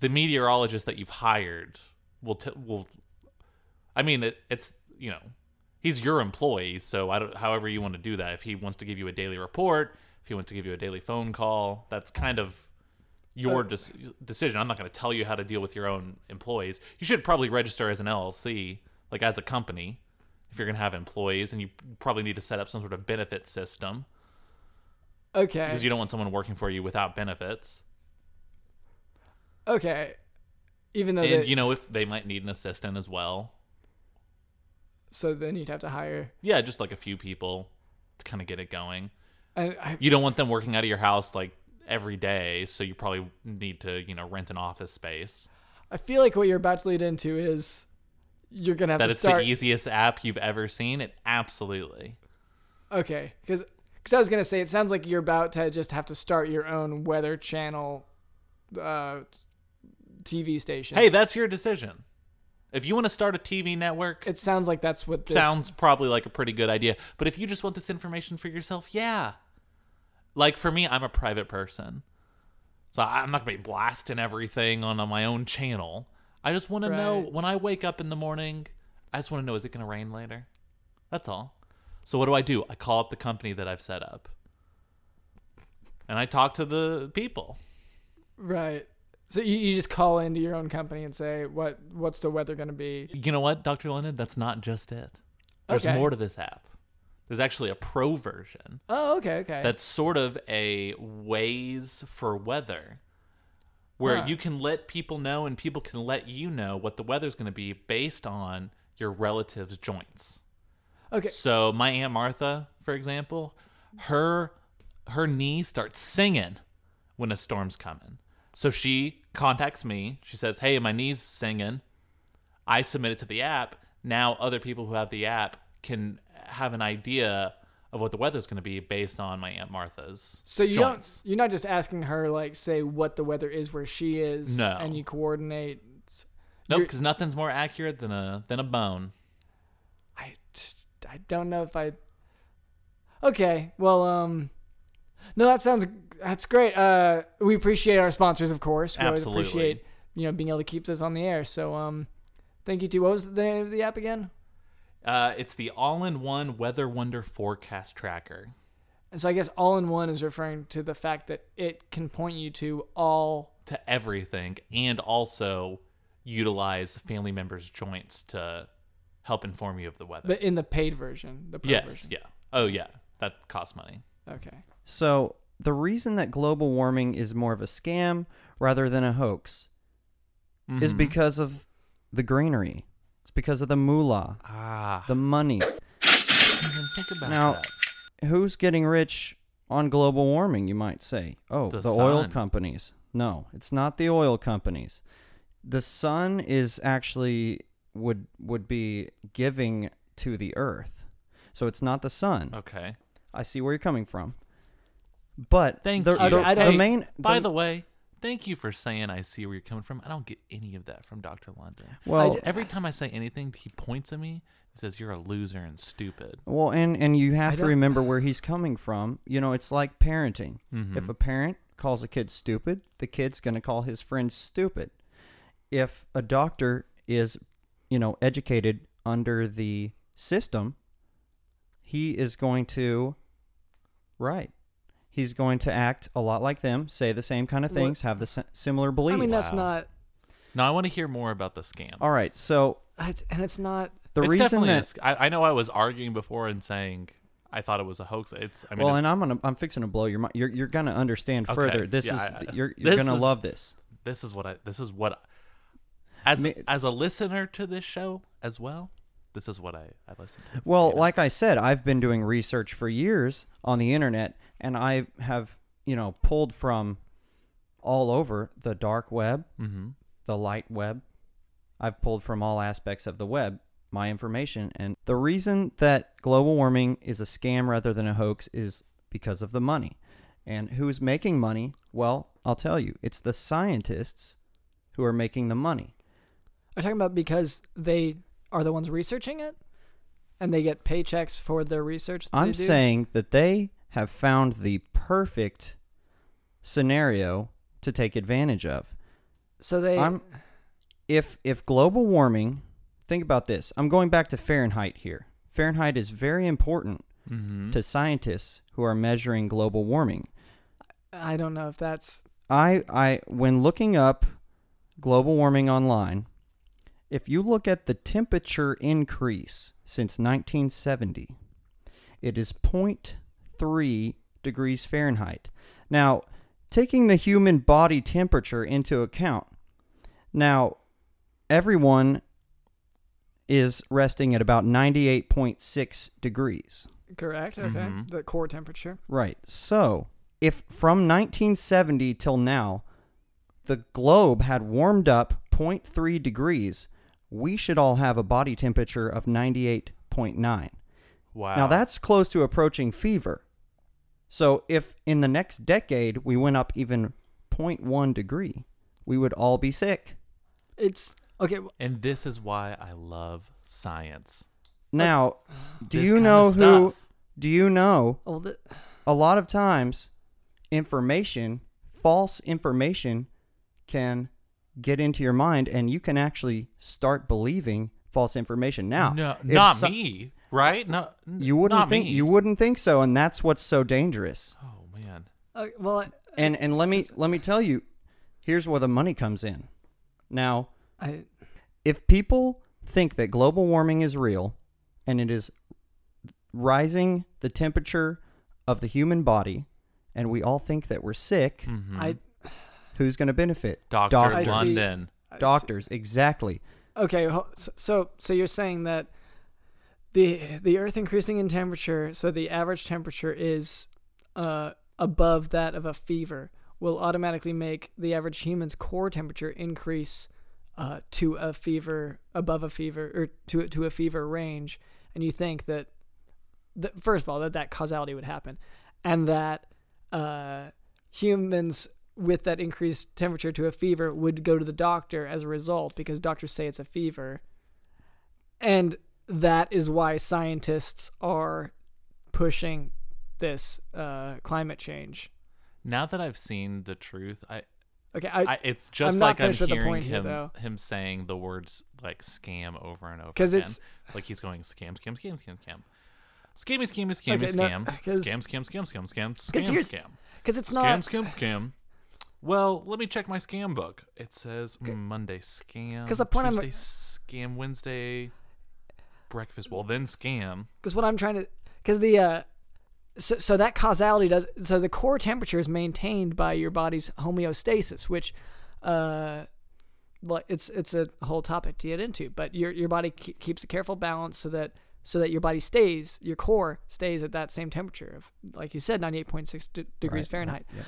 The meteorologist that you've hired will t- will. I mean, it, it's you know, he's your employee, so I don't. However you want to do that. If he wants to give you a daily report, if he wants to give you a daily phone call, that's kind of your uh, dis- decision. I'm not going to tell you how to deal with your own employees. You should probably register as an LLC, like as a company, if you're going to have employees, and you probably need to set up some sort of benefit system Okay. because you don't want someone working for you without benefits. okay. Even though And they, you know, if they might need an assistant as well. so then you'd have to hire. Yeah, just like a few people to kind of get it going. And I, You don't want them working out of your house like every day, so you probably need to, you know, rent an office space. I feel like what you're about to lead into is you're gonna have That to it's start. the easiest app you've ever seen. It absolutely. Okay, because because I was gonna say it sounds like you're about to just have to start your own weather channel, uh, TV station. Hey, that's your decision. If you want to start a TV network, it sounds like that's what this sounds probably like a pretty good idea. But if you just want this information for yourself, yeah. Like for me, I'm a private person. So I'm not going to be blasting everything on, on my own channel. I just want to know when I wake up in the morning, I just want to know is it going to rain later? That's all. So what do I do? I call up the company that I've set up. And I talk to the people. Right. So you, you just call into your own company and say what what's the weather going to be? You know what, Dr. Lennon? That's not just it. There's Okay. more to this app. There's actually a pro version. Oh, okay, okay. that's sort of a ways for weather where Huh. you can let people know and people can let you know what the weather's going to be based on your relatives joints okay. so my aunt martha for example her her knee starts singing when a storm's coming so she contacts me she says hey my knee's singing i submit it to the app now other people who have the app can have an idea of what the weather's going to be based on my aunt martha's So you joints. don't you're not just asking her like say what the weather is where she is No. and you coordinate Nope, because nothing's more accurate than a than a bone. I just, I don't know if I Okay, well um No, that sounds that's great. Uh we appreciate our sponsors of course. We Absolutely. always appreciate you know being able to keep this on the air. So um thank you too. What was the name of the app again? Uh, it's the all-in-one Weather Wonder forecast tracker. And so I guess all in one is referring to the fact that it can point you to all to everything and also utilize family members' joints to help inform you of the weather. but in the paid version. The pro yes, version. yeah. Oh, yeah. That costs money. Okay. So the reason that global warming is more of a scam rather than a hoax is Mhm. because of the greenery. Because of the moolah, ah, the money. I think about Now- that. Who's getting rich on global warming, you might say? Oh, The the, oil companies. No, it's not the oil companies. The sun is actually would would be giving to the earth. So it's not the sun. Okay. I see where you're coming from. But Thank the, you. the, I the main By the way, thank you for saying I see where you're coming from. I don't get any of that from Dr. London. well, ju- Every time I say anything, he points at me and says, You're a loser and stupid. Well, and and you have to remember where he's coming from. You know, it's like parenting. Mhm. If a parent calls a kid stupid, the kid's going to call his friends stupid. If a doctor is, you know, educated under the system, he is going to right. He's going to act a lot like them, say the same kind of Well- things, have the si- similar beliefs. I mean that's Wow. not No, I want to hear more about the scam. All right. So it's- and it's not the it's reason definitely a that sc- I, I know I was arguing before and saying I thought it was a hoax. It's I mean well, it- and I'm gonna I'm fixing to blow your mind. You're you're gonna understand Okay, further. This yeah, is I- you're you're this gonna is- love this. this is what I this is what I, as Me- as a listener to this show as well. This is what I I listen to. Well, you like I said, I've been doing research for years on the internet, and I have, you know, pulled from all over the dark web, Mhm. the light web. I've pulled from all aspects of the web my information. And the reason that global warming is a scam rather than a hoax is because of the money. And who's making money? Well, I'll tell you, it's the scientists who are making the money. Are you talking about because they are the ones researching it, and they get paychecks for their research? That I'm they do? saying that they have found the perfect scenario to take advantage of. so. They I'm if if global warming, think about this. I'm going back to Fahrenheit here. Fahrenheit is very important Mhm. to scientists who are measuring global warming. I don't know if that's I I when looking up global warming online, if you look at the temperature increase since 1970, it is 0.3 degrees Fahrenheit. Now, taking the human body temperature into account, now everyone is resting at about 98.6 degrees. correct. Okay, Mhm. the core temperature. Right. So, if from 1970 till now, the globe had warmed up 0.3 degrees, we should all have a body temperature of 98.9. Wow. Now, that's close to approaching fever. So, if in the next decade we went up even 0.1 degree, we would all be sick. It's okay. And this is why I love science. Now, do you know who? Do you know Well, the, a lot of times information, false information, can get into your mind, and you can actually start believing false information. Now, no, not so- me, right? No, You wouldn't not think me. you wouldn't think so, and that's what's so dangerous. Oh man, uh, well, I, And and let me let me tell you, here's where the money comes in. Now, I if people think that global warming is real and it is rising the temperature of the human body and we all think that we're sick, Mhm. I who's going to benefit? Doctor I see. London. I- Doctors, exactly. Okay, so- so so you're saying that the the Earth increasing in temperature, so the average temperature is uh, above that of a fever, will automatically make the average human's core temperature increase uh, to a fever above a fever or to to a fever range, and you think that, that first of all that that causality would happen, and that uh, humans with that increased temperature to a fever would go to the doctor as a result because doctors say it's a fever. And that is why scientists are pushing this uh, climate change. Now that I've seen the truth, I, Okay, I I it's just I'm like I'm hearing point here, him him saying the words like scam over and over 'Cause again. it's- like he's going scam, scam, scam, scam, scam. Scammy, scammy, scammy, Okay, scam, no, scam. Scam, scam, scam, scam, scam, scam, because it's Scam, not scam, scam. Scam. Well, let me check my scam book. It says Monday scam. 'Cause the point I'm- Tuesday scam. Wednesday breakfast. Well, then scam. because what I'm trying to because the uh so, so that causality does so the core temperature is maintained by your body's homeostasis which uh like it's it's a whole topic to get into but your your body ke- keeps a careful balance so that so that your body stays your core stays at that same temperature of like you said 98.6 de- degrees Right, Fahrenheit yeah.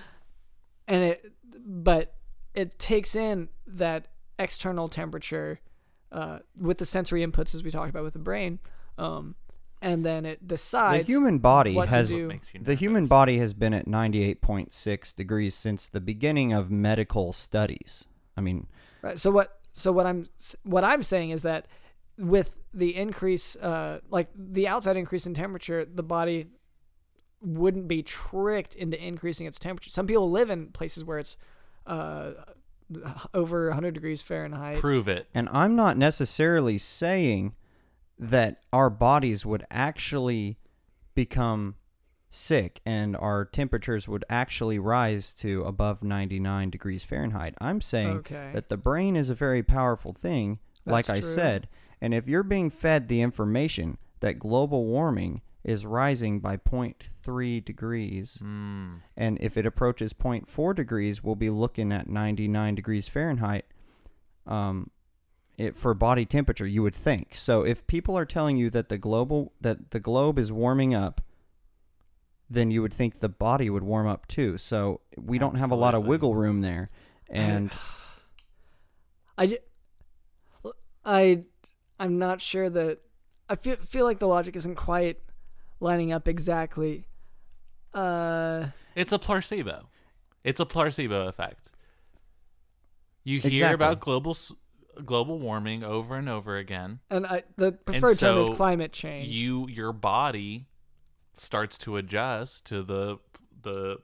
and it but it takes in that external temperature uh, with the sensory inputs as we talked about with the brain um, and then it decides The decides human body what has do. Makes you the human body has been at 98.6 degrees since the beginning of medical studies. I mean, Right. So what? So what I'm what I'm saying is that with the increase, uh, like the outside increase in temperature, the body wouldn't be tricked into increasing its temperature. Some people live in places where it's uh, over 100 degrees Fahrenheit. Prove it. And I'm not necessarily saying that our bodies would actually become sick and our temperatures would actually rise to above 99 degrees Fahrenheit. I'm saying Okay. that the brain is a very powerful thing, like I true. said. And if you're being fed the information that global warming is rising by 0.3 degrees, Mm. and if it approaches 0.4 degrees, we'll be looking at 99 degrees Fahrenheit. Um, it for body temperature, you would think. So if people are telling you that the global that the globe is warming up, then you would think the body would warm up too. So we don't have a lot of wiggle room there, and I, I, I'm not sure that I feel feel like the logic isn't quite lining up exactly. Uh, It's a placebo. It's a placebo effect. You hear Exactly. about global global warming over and over again. and I the preferred term is climate change. You your body starts to adjust to the the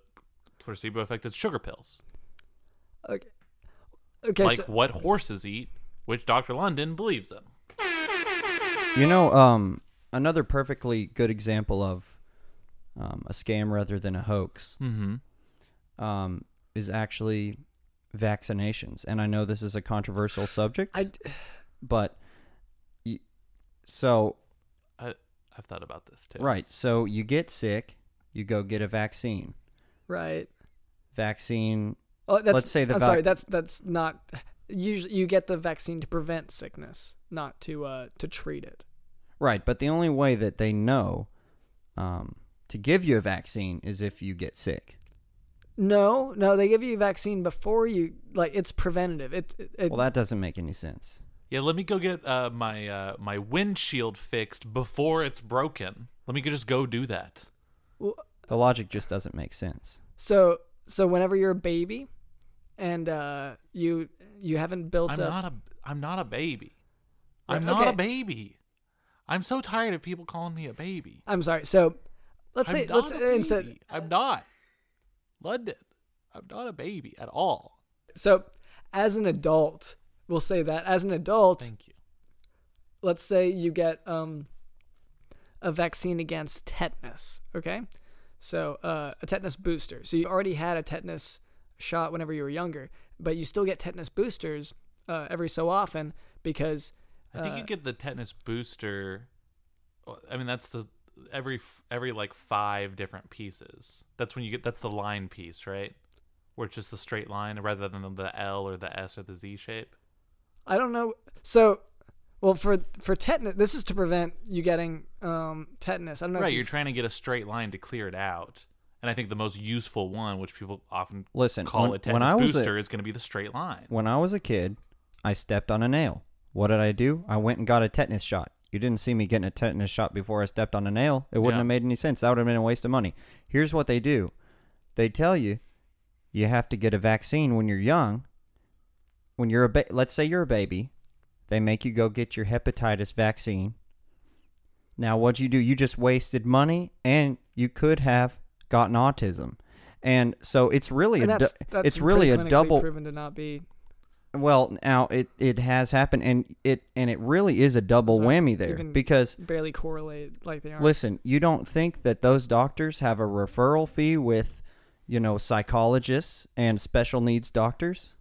placebo effect. It's sugar pills, okay. Okay. like so, what horses eat, which Doctor London believes in. you know, um, another perfectly good example of um, a scam rather than a hoax Mm-hmm. um, is actually vaccinations. And I know this is a controversial subject, I, but y- so I I've thought about this too. right, so you get sick, you go get a vaccine. right. Vaccine, Oh, that's, Let's say the I'm vac- sorry. That's that's not. Usually, you get the vaccine to prevent sickness, not to uh to treat it. Right? But the only way that they know um, to give you a vaccine is if you get sick. No, no, they give you a vaccine before you like it's preventative. It, it, it Well, that doesn't make any sense. Yeah, let me go get uh, my uh, my windshield fixed before it's broken. Let me just go do that. The logic just doesn't make sense. so so whenever you're a baby, and uh you you haven't built I'm up. not a I'm not a baby. I'm Right, not a baby. I'm so tired of people calling me a baby. I'm sorry. So let's I'm say let's instead. I'm not. London. I'm not a baby at all. So as an adult, we'll say that as an adult, Thank you. let's say you get um, a vaccine against tetanus. Okay, so uh, a tetanus booster. So you already had a tetanus shot whenever you were younger, but you still get tetanus boosters uh, every so often because I think uh, you get the tetanus booster. I mean, that's the every every like five different pieces. That's when you get that's the line piece, right? Where it's just the straight line rather than the L or the S or the Z shape. I don't know. So, well, for for tetanus, this is to prevent you getting um, tetanus. I don't know. Right, if you're trying to get a straight line to clear it out. And I think the most useful one, which people often Listen, call when- a when tetanus I was a- booster, is going to be the straight line. When I was a kid, I stepped on a nail. What did I do? I went and got a tetanus shot. You didn't see me getting a tetanus shot before I stepped on a nail. It wouldn't Yeah. have made any sense. That would have been a waste of money. Here's what they do they tell you you have to get a vaccine when you're young. When you're a ba- let's say you're a baby, they make you go get your hepatitis vaccine. Now, what'd you do? You just wasted money and you could have gotten autism. And so it's really and a that's, du- that's it's really a double proven to not be. Well, now it, it has happened, and it and it really is a double So whammy there because barely correlate like they are. listen, you don't think that those doctors have a referral fee with, you know, psychologists and special needs doctors?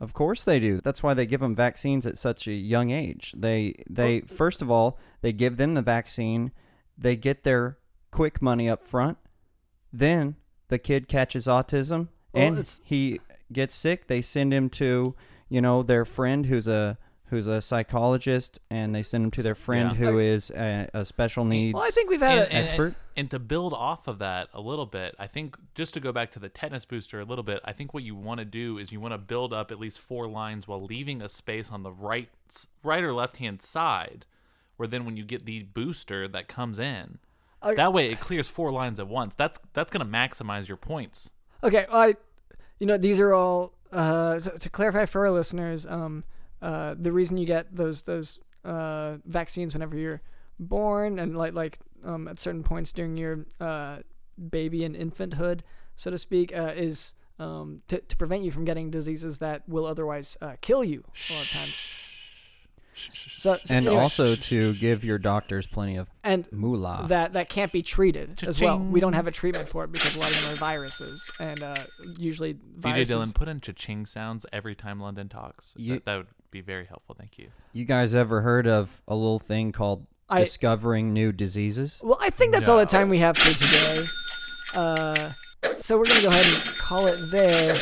Of course they do. That's why they give them vaccines at such a young age. They they first of all they give them the vaccine, they get their quick money up front, then the kid catches autism Well, and he gets sick. They send him to you know their friend who's a who's a psychologist, and they send him to their friend Yeah. who is a, a special needs. well, I think we've had and, a, and- expert. And, to build off of that a little bit, I think just to go back to the tetanus booster a little bit, I think what you want to do is you want to build up at least four lines while leaving a space on the right, s- right or left hand side, where then when you get the booster that comes in, I- that way it clears four lines at once. That's that's going to maximize your points. Okay, well, I, you know, these are all uh, to clarify for our listeners. Um, uh, the reason you get those those uh, vaccines whenever you're born and like like um, at certain points during your uh, baby and infanthood, so to speak, uh, is um, to to prevent you from getting diseases that will otherwise uh, kill you a lot of times. So, so and anyway, also to give your doctors plenty of and moolah. that that can't be treated as well. We don't have a treatment for it because a lot of them are viruses, and uh, usually DJ. Dylan, put in cha-ching sounds every time London talks. You- that, that would be very helpful. Thank you. you guys ever heard of a little thing called I- discovering new diseases? Well, I think that's all the time we have for today. Uh, so we're gonna go ahead and call it there.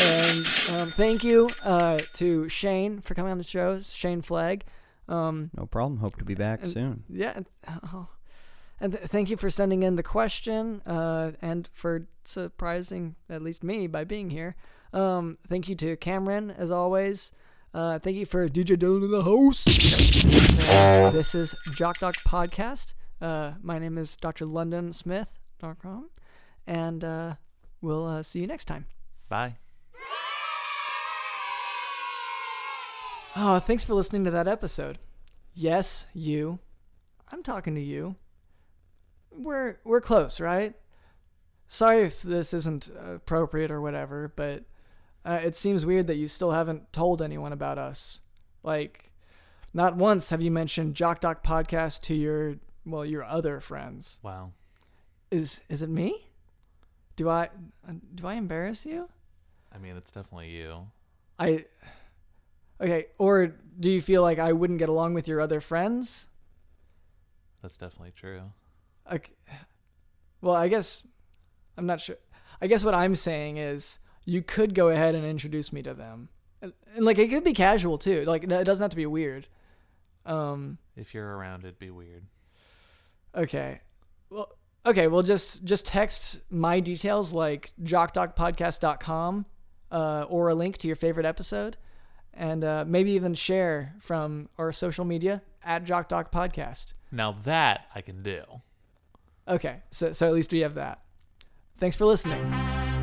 And um, thank you uh, to Shane for coming on the show, Shane Flegg. Um, No problem. Hope to be back And- soon. yeah, and- oh. and th- thank you for sending in the question uh, and for surprising at least me by being here. Um, thank you to Cameron as always. Uh, thank you for DJ Dylan in the host. Uh, this is Jock Doc Podcast. Uh, my name is Dr. London Smith.com, and uh, we'll uh, see you next time. Bye. Oh, thanks for listening to that episode. Yes, you. I'm talking to you. We're we're close, right? Sorry if this isn't appropriate or whatever, but uh, it seems weird that you still haven't told anyone about us. Like, not once have you mentioned Jock Doc podcast to your well your other friends. Wow. Is is it me? Do I do I embarrass you? I mean, it's definitely you. I okay, or do you feel like I wouldn't get along with your other friends? That's definitely true. Okay. Well, I guess I'm not sure. I guess what I'm saying is you could go ahead and introduce me to them, and, and, like it could be casual too. Like it doesn't have to be weird. Um. If you're around, it'd be weird. Okay. Well. Okay. Well, just just text my details like jockdocpodcast.com uh, or a link to your favorite episode, and uh, maybe even share from our social media at Jock Doc Podcast. Now that I can do. Okay. So so at least we have that. Thanks for listening.